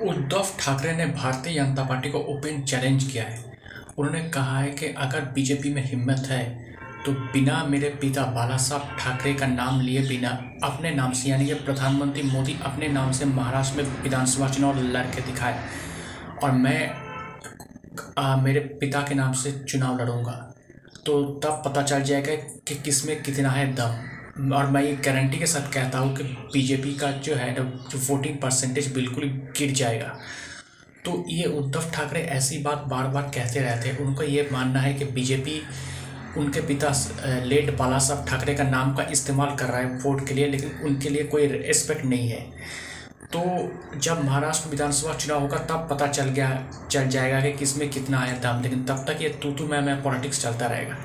उद्धव ठाकरे ने भारतीय जनता पार्टी को open challenge किया है। उन्होंने कहा है कि अगर बीजेपी में हिम्मत है तो बिना मेरे पिता बाला साहब ठाकरे का नाम लिए बिना अपने नाम से यानी कि प्रधानमंत्री मोदी अपने नाम से महाराष्ट्र में विधानसभा चुनाव लड़ के दिखाए। और मैं आ, मेरे पिता के नाम से चुनाव लड़ूँगा। तो तब पता चल जाएगा कि किसमें कितना है दम। और मैं ये गारंटी के साथ कहता हूँ कि बीजेपी का जो है जो वोटिंग परसेंटेज बिल्कुल गिर जाएगा। तो ये उद्धव ठाकरे ऐसी बात बार बार कहते रहते हैं। उनको ये मानना है कि बीजेपी उनके पिता लेट बाला साहब ठाकरे का नाम का इस्तेमाल कर रहा है वोट के लिए, लेकिन उनके लिए कोई रिस्पेक्ट नहीं है। तो जब महाराष्ट्र विधानसभा चुनाव होगा, तब पता चल गया, चल जाएगा कि किसमें कितना है दाम, लेकिन तब तक ये तू तू मैं मैं पॉलिटिक्स चलता रहेगा।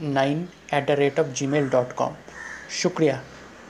nine at the rate of Gmail dot com. शुक्रिया।